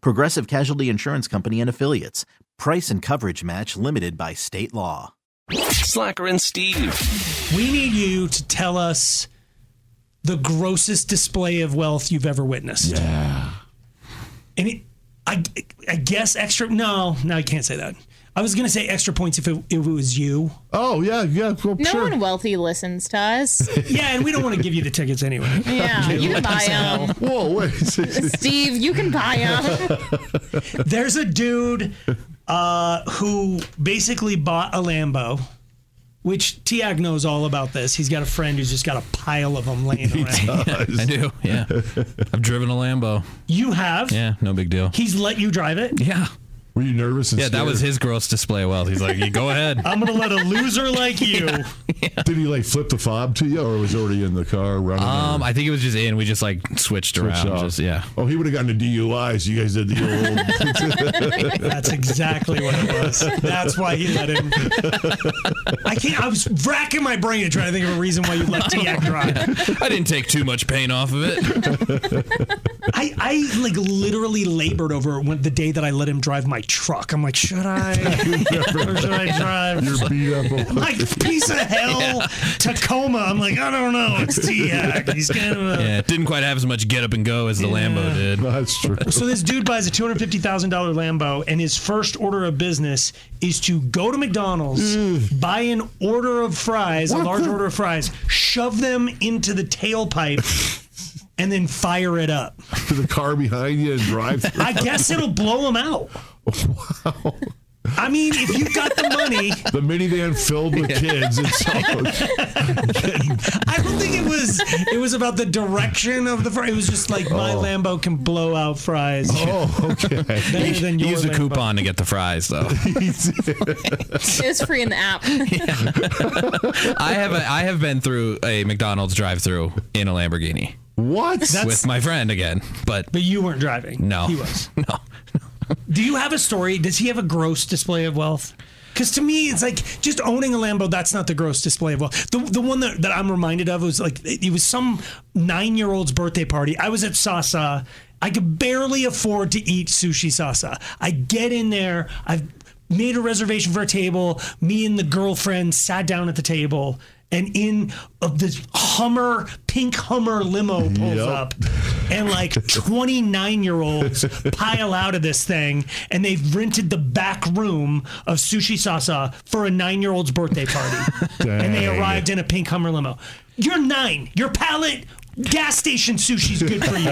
Progressive Casualty Insurance Company and Affiliates. Price and coverage match limited by state law. Slacker and Steve. We need you to tell us the grossest display of wealth you've ever witnessed. Yeah. And it, I, I guess extra. No, no, I can't say that. I was gonna say extra points if it, if it was you. Oh yeah, yeah. Well, No sure. one wealthy listens to us. Yeah, and we don't want to give you the tickets anyway. Yeah, you can buy them. Whoa, wait. Steve, you can buy them. There's a dude uh, who basically bought a Lambo, which Tiag knows all about this. He's got a friend who's just got a pile of them laying around. I do. Yeah. I've driven a Lambo. You have. Yeah, no big deal. He's let you drive it. Yeah. Were you nervous? And Yeah, that was his gross display of wealth. He's like, "You go ahead. I'm gonna let a loser like you. Did he like flip the fob to you, or was he already in the car running? Um, or I think it was just in. We just like switched switched around. off? Just yeah. Oh, he would have gotten a DUI. So you guys did the old. That's exactly what it was. That's why he let him. I can't. I was racking my brain to try to think of a reason why you let Tiak drive. I didn't take too much pain off of it. I, I like literally labored over it when the day that I let him drive my truck. I'm like, should I? or should I drive? You're beat up. like piece of hell Tacoma. I'm like, I don't know. It's Tiak. He's kind of a. Yeah, it didn't quite have as much get up and go as the Lambo did. That's true. So this dude buys a two hundred fifty thousand dollar Lambo, and his first order of business is to go to McDonald's, mm. buy an order of fries, a large the- order of fries, shove them into the tailpipe, and then fire it up. to the car behind you and drive. through. I guess it'll blow them out. Wow. I mean, if you've got the money, The minivan filled with kids. It's all, I don't think it was. It was about the direction of the fry. It was just like my oh. Lambo can blow out fries oh, okay. better than He your used a Lambo. coupon to get the fries, though. It was free in the app. I have a, I have been through a McDonald's drive-through in a Lamborghini What? That's- with my friend again, but But you weren't driving. no, he was. No. No. Do you have a story? Does he have a gross display of wealth? Because to me, it's like just owning a Lambo. That's not the gross display of wealth. The, the one that, that I'm reminded of was like it was some nine year old's birthday party. I was at Sasa. I could barely afford to eat sushi Sasa. I get in there. I've made a reservation for a table. Me and the girlfriend sat down at the table. And in of this Hummer, pink Hummer limo pulls Yep. up, and like 29 year olds pile out of this thing and they've rented the back room of sushi sasa for a nine year old's birthday party and they arrived in a pink hummer limo you're nine your palate gas station sushi's good for you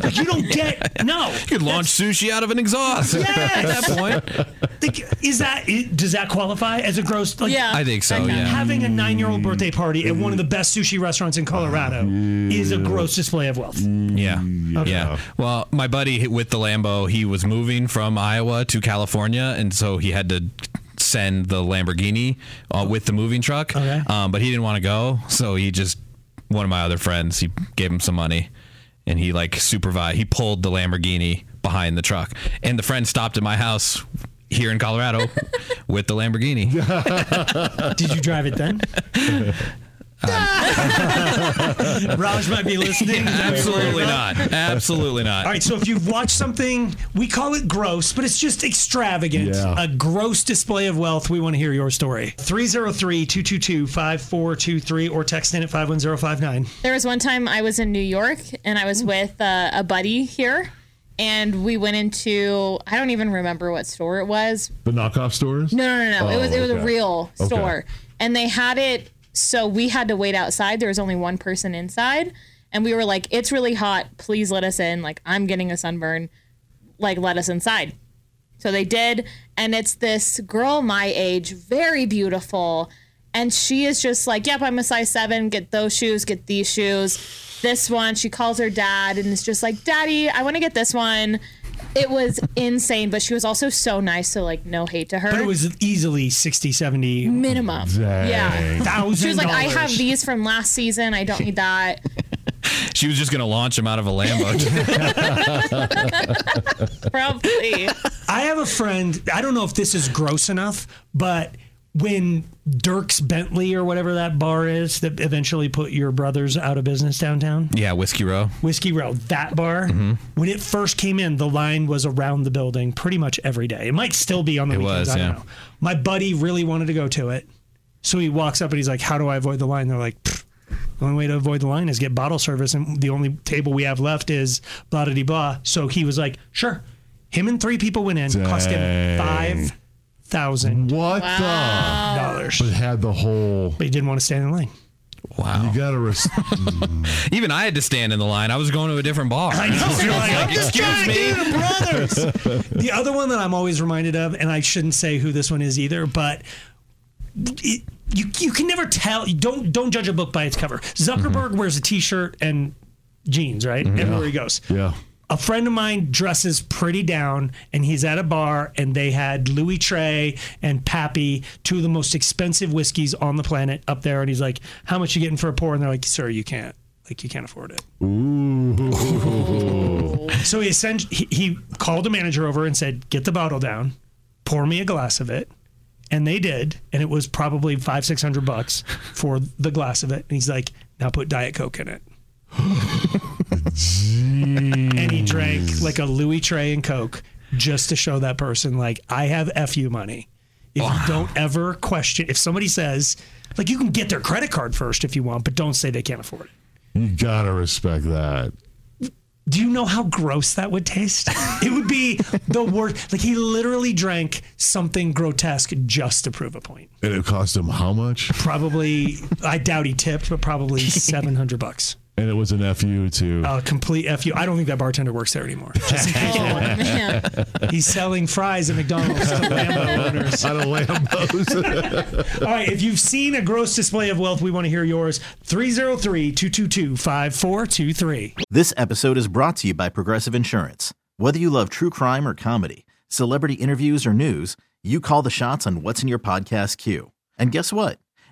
like, you don't get no You could launch sushi out of an exhaust at that point. Like, is that does that qualify as a gross like Yeah. I think so. Yeah. having a nine year old birthday party at one of the best sushi restaurants in colorado is a gross display of wealth Yeah. Yeah. Well, my buddy with the Lambo, he was moving from Iowa to California, and so he had to send the Lamborghini uh, with the moving truck. Okay. Um, but he didn't want to go, so he just one of my other friends he gave him some money, and he like supervised. He pulled the Lamborghini behind the truck, and the friend stopped at my house here in Colorado with the Lamborghini. Did you drive it then? Raj might be listening. Absolutely not. Absolutely not. All right, so if you've watched something, we call it gross, but it's just extravagant. Yeah. A gross display of wealth. We want to hear your story. 303 222 5423 or text in at 51059. There was one time I was in New York and I was with uh, a buddy here, and we went into I don't even remember what store it was. The knockoff stores? No, no, no, no. it Oh, was it was okay. a real Okay. store, and they had it. So we had to wait outside. There was only one person inside, and we were like, "It's really hot. Please let us in. Like I'm getting a sunburn. Like let us inside." So they did, and it's this girl my age, very beautiful, and she is just like, "Yep, I'm a size seven. Get those shoes. Get these shoes. This one." She calls her dad, and is just like, "Daddy, I want to get this one." It was insane, but she was also so nice. So like, no hate to her. But it was easily 60, 70 minimum. Dang. Yeah. thousand. She was like, I have these from last season. I don't need that. She was just gonna launch him out of a Lambo. Probably. I have a friend. I don't know if this is gross enough, but when Dierks Bentley or whatever that bar is that eventually put your brothers out of business downtown, yeah, Whiskey Row. Whiskey Row, that bar, Mm-hmm. when it first came in, the line was around the building pretty much every day. It might still be on the It weekends. was, I don't know. My buddy really wanted to go to it. So he walks up and he's like, How do I avoid the line? They're like, the only way to avoid the line is get bottle service. And the only table we have left is blah, blah, blah. So he was like, Sure. Him and three people went in, cost him Dang. $5,000. What dollars. the? But had the whole. But he didn't want to stand in the line. Wow. You gotta. Res- Even I had to stand in the line. I was going to a different bar. I know. You're like, I'm just Excuse trying to me. get the brothers. the other one that I'm always reminded of, and I shouldn't say who this one is either, but it, you you can never tell. You don't don't judge a book by its cover. Zuckerberg mm-hmm. wears a t-shirt and jeans, right? Mm-hmm. Everywhere he goes. yeah. A friend of mine dresses pretty down, and he's at a bar, and they had Louis XIII and Pappy, two of the most expensive whiskeys on the planet, up there. And he's like, "How much you getting for a pour?" And they're like, "Sir, you can't. Like, you can't afford it." So he essentially he, he called the manager over and said, "Get the bottle down, pour me a glass of it," and they did, and it was probably five six hundred bucks for the glass of it. And he's like, "Now put Diet Coke in it." and he drank like a Louis XIII and Coke just to show that person, like, I have fu money. If you don't ever question, if somebody says, like, you can get their credit card first if you want, but don't say they can't afford it. You gotta respect that. Do you know how gross that would taste? it would be the worst. Like he literally drank something grotesque just to prove a point. And it cost him how much? Probably, I doubt he tipped, but probably seven hundred bucks. And it was an FU too. A complete fu. I don't think that bartender works there anymore. Just in case you Oh, wonder. man. He's selling fries at McDonald's to Lambo owners. Out of Lambos. All right, if you've seen a gross display of wealth, we want to hear yours. 303 222 5423. This episode is brought to you by Progressive Insurance. Whether you love true crime or comedy, celebrity interviews or news, you call the shots on what's in your podcast queue. And guess what?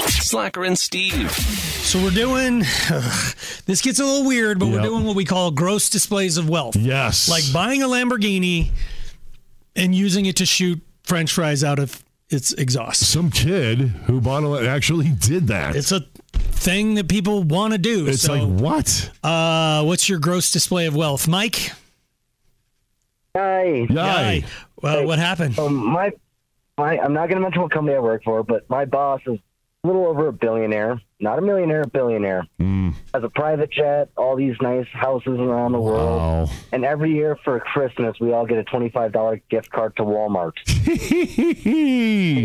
Slacker and Steve. So we're doing, this gets a little weird, but we're doing what we call gross displays of wealth. yes. Like buying a Lamborghini and using it to shoot french fries out of its exhaust. some kid who bought a actually did that. It's a thing that people want to do. It's so, like what? uh, what's your gross display of wealth, Mike? Hi. Yay. Well, what happened? Um, my my, I'm not going to mention what company I work for, but my boss is a little over a billionaire, not a millionaire, a billionaire. Hmm. Has a private jet, all these nice houses around the world. And every year for Christmas, we all get a $25 gift card to Walmart.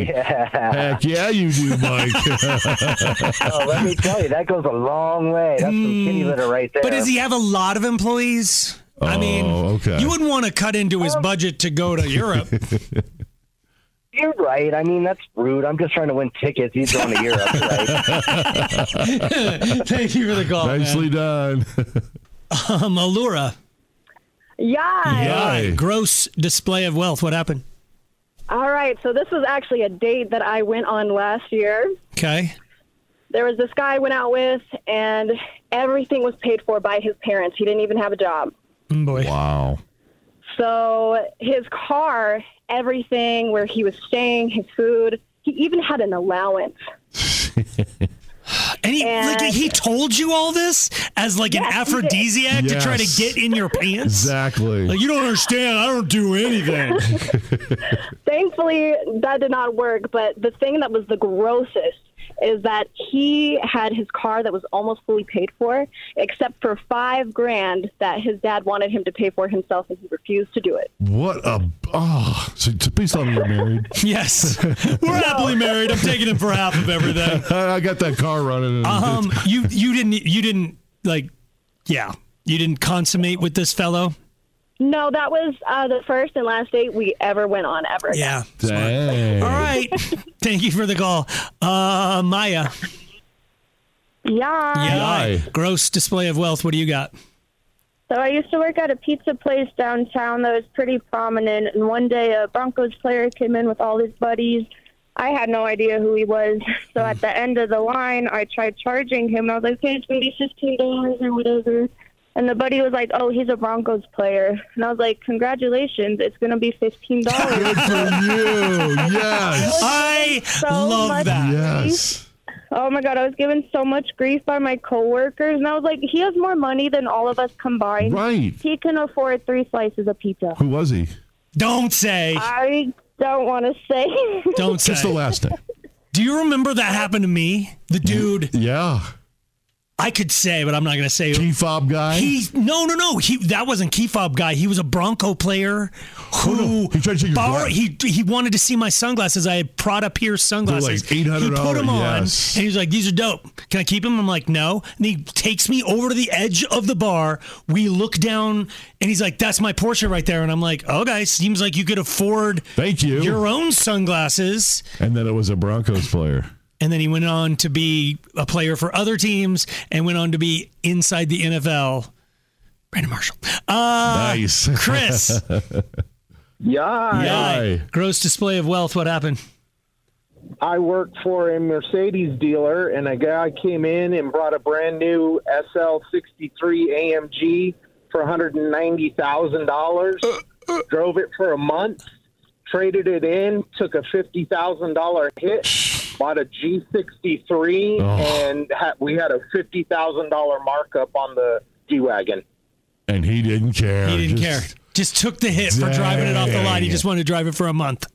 yeah. Heck yeah, you do, Mike. oh, let me tell you, that goes a long way. That's some hmm. kitty litter right there. But does he have a lot of employees? I mean, Oh, okay. you wouldn't want to cut into his budget to go to Europe. You're right. I mean, that's rude. I'm just trying to win tickets. He's going to Europe, right? Thank you for the call. Nicely done. Um, Allura. Yeah. Yeah. Gross display of wealth. What happened? All right. So this was actually a date that I went on last year. Okay. There was this guy I went out with, and everything was paid for by his parents. He didn't even have a job. Mm, boy. Wow. So his car, everything, where he was staying, his food, he even had an allowance. And he, like, he told you all this as like an Yes, he did. aphrodisiac to try to get in your pants? Exactly. Like, you don't understand. I don't do anything. Thankfully, that did not work. But the thing that was the grossest is that he had his car that was almost fully paid for, except for five grand that his dad wanted him to pay for himself, and he refused to do it. What a oh! So, so please tell me you're married. yes. We're happily married. I'm taking him for half of everything. I got that car running. Um, you you didn't you didn't like, yeah, you didn't consummate with this fellow. No, that was uh, the first and last date we ever went on ever. Yeah. Dang. All right. Thank you for the call, uh, Maya. Yeah. Yeah. Gross display of wealth. What do you got? So I used to work at a pizza place downtown that was pretty prominent, and one day a Broncos player came in with all his buddies. I had no idea who he was, so at the end of the line, I tried charging him. I was like, "Okay, it's gonna be fifteen dollars or whatever." And the buddy was like, "Oh, he's a Broncos player," and I was like, "Congratulations, it's gonna be fifteen dollars." Good for you. Yes. I So love much that. Yes. Oh my god, I was given so much grief by my coworkers, and I was like, he has more money than all of us combined. Right. He can afford three slices of pizza. Who was he? Don't say. I don't want to say. Don't say. Just the last name. Do you remember that happened to me? The dude. Yeah. I could say, but I'm not going to say. Key fob guy. He no no no he that wasn't key fob guy. He was a Bronco player oh, who Oh, He tried to take your borrowed- he he wanted to see my sunglasses. I had Prada Pierce sunglasses. like 800, He put them on yes. and he's like, "These are dope. Can I keep them?" I'm like, "No." And he takes me over to the edge of the bar. We look down and he's like, "That's my Porsche right there." And I'm like, "Okay, seems like you could afford Thank you. your own sunglasses." and then it was a Broncos player. And then he went on to be a player for other teams and went on to be inside the NFL. Brandon Marshall. Uh, Nice. Chris. Yeah. Yeah. Gross display of wealth. What happened? I worked for a Mercedes dealer, and a guy came in and brought a brand new SL63 AMG for $190,000. Drove it for a month, traded it in, took a $50,000 hit, bought a G63, and ha- we had a $50,000 markup on the G Wagon. And he didn't care. He didn't Just- care. Just took the hit for driving it off the line. He just wanted to drive it for a month.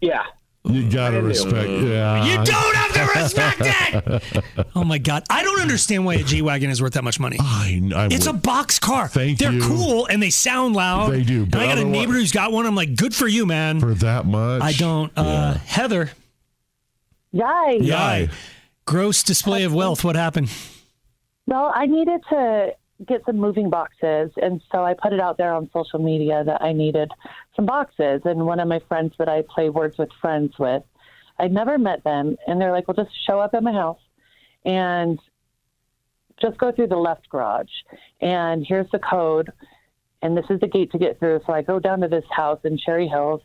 Yeah. You gotta respect. Yeah. You don't have to respect it. Oh my god, I don't understand why a G wagon is worth that much money. I, I It's a box car. Thank They're you. cool and they sound loud. They do, And I got a otherwise- neighbor who's got one. I'm like, good for you, man. for that much. I don't. Uh, Heather. Yay. Yay. Gross display of wealth. What happened? Well, I needed to get some moving boxes, and so I put it out there on social media that I needed some boxes. And one of my friends that I play Words with Friends with, I'd never met them, and they're like, "Well, just show up at my house and just go through the left garage, and here's the code, and this is the gate to get through." So I go down to this house in Cherry Hills.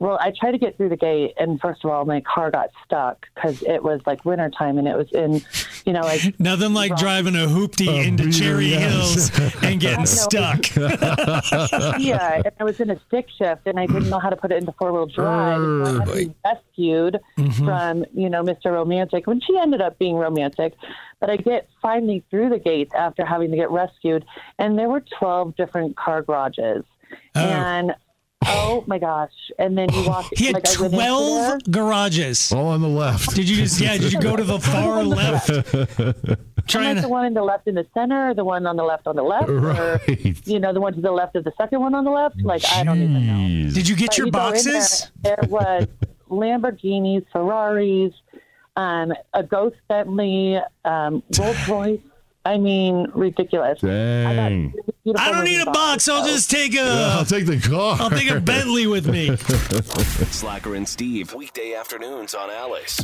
Well, I tried to get through the gate, and first of all, my car got stuck because it was like wintertime and it was in, you know, like Nothing like driving a hoopty into Cherry yes. Hills and getting stuck. yeah, and I was in a stick shift, and I didn't know how to put it into four wheel drive. So I had rescued Mm-hmm. from you know Mr. Romantic, when she ended up being romantic. But I get finally through the gates after having to get rescued, and there were twelve different car garages, Oh. and Oh my gosh! And then you walk. He had like, I went into there. twelve garages. All on the left. Did you just yeah? Did you go to the far left? I'm like the one in the left in the center, or the one on the left on the left, or Right. you know, the one to the left of the second one on the left. Like I don't even know. Did you get But, your you boxes? There, there was Lamborghinis, Ferraris, um, a Ghost Bentley, um, Rolls Royce. I mean, ridiculous. Dang. I don't need a box. I'll just take a. Yeah, I'll take the car. I'll take a Bentley with me. Slacker and Steve, weekday afternoons on Alice.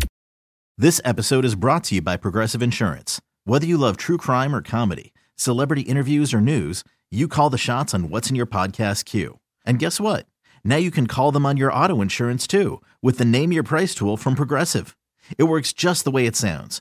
This episode is brought to you by Progressive Insurance. Whether you love true crime or comedy, celebrity interviews or news, you call the shots on what's in your podcast queue. And guess what? Now you can call them on your auto insurance too with the Name Your Price tool from Progressive. It works just the way it sounds.